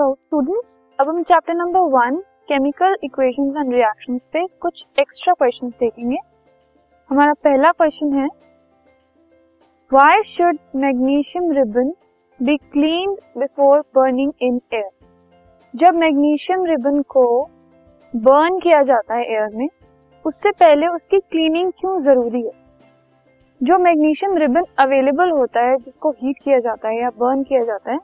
Students अब हम chapter number one chemical equations and reactions पे कुछ एक्स्ट्रा क्वेश्चंस देखेंगे। हमारा पहला क्वेश्चन है why should magnesium ribbon be clean before burning in air जब मैग्नीशियम रिबन को बर्न किया जाता है एयर में, उससे पहले उसकी क्लीनिंग क्यों ज़रूरी है? जो मैग्नीशियम रिबन अवेलेबल होता है, जिसको हीट किया जाता है या बर्न किया जाता है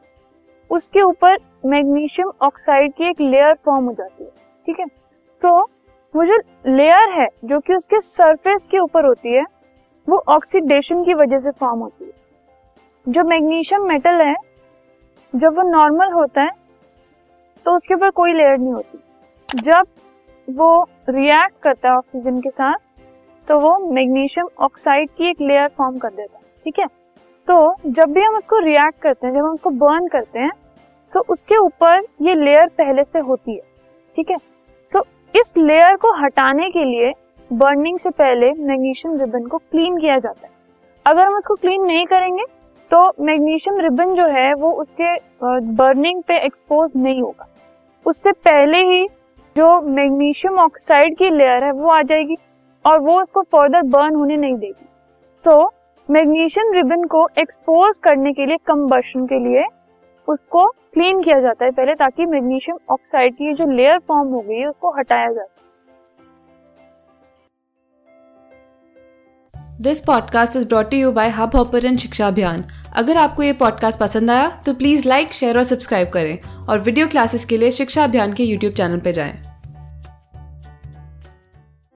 उसके ऊपर मैग्नीशियम ऑक्साइड की एक लेयर फॉर्म हो जाती है, ठीक है? तो वो जो लेयर है, जो कि उसके सरफेस के ऊपर होती है, वो ऑक्सीडेशन की वजह से फॉर्म होती है। जो मैग्नीशियम मेटल है, जब वो नॉर्मल होता है तो उसके ऊपर कोई लेयर नहीं होती। जब वो रिएक्ट करता है ऑक्सीजन के साथ तो वो मैग्नीशियम ऑक्साइड की एक लेयर फॉर्म कर देता है, ठीक है? तो जब भी हम उसको रिएक्ट करते हैं, जब हम उसको बर्न करते हैं सो उसके ऊपर ये लेयर पहले से होती है, ठीक है? सो इस लेयर को हटाने के लिए बर्निंग से पहले मैग्नीशियम रिबन को क्लीन किया जाता है। अगर हम उसको क्लीन नहीं करेंगे तो मैग्नीशियम रिबन जो है, वो उसके बर्निंग पे एक्सपोज नहीं होगा। उससे पहले ही जो मैग्नीशियम ऑक्साइड की लेयर है, वो आ जाएगी और वो उसको फर्दर बर्न होने नहीं देगी। सो मैग्नीशियम रिबन को एक्सपोज करने के लिए कंबशन के लिए उसको क्लीन किया जाता है पहले ताकि मैग्नीशियम ऑक्साइड की जो लेयर फॉर्म हो गई है, उसको हटाया जाए this podcast is brought you by Hubhopper शिक्षा अभियान अगर आपको ये पॉडकास्ट पसंद आया तो प्लीज़ लाइक शेयर और सब्सक्राइब करें और वीडियो क्लासेस के लिए शिक्षा अभियान के यूट्यूब चैनल पर जाएँ।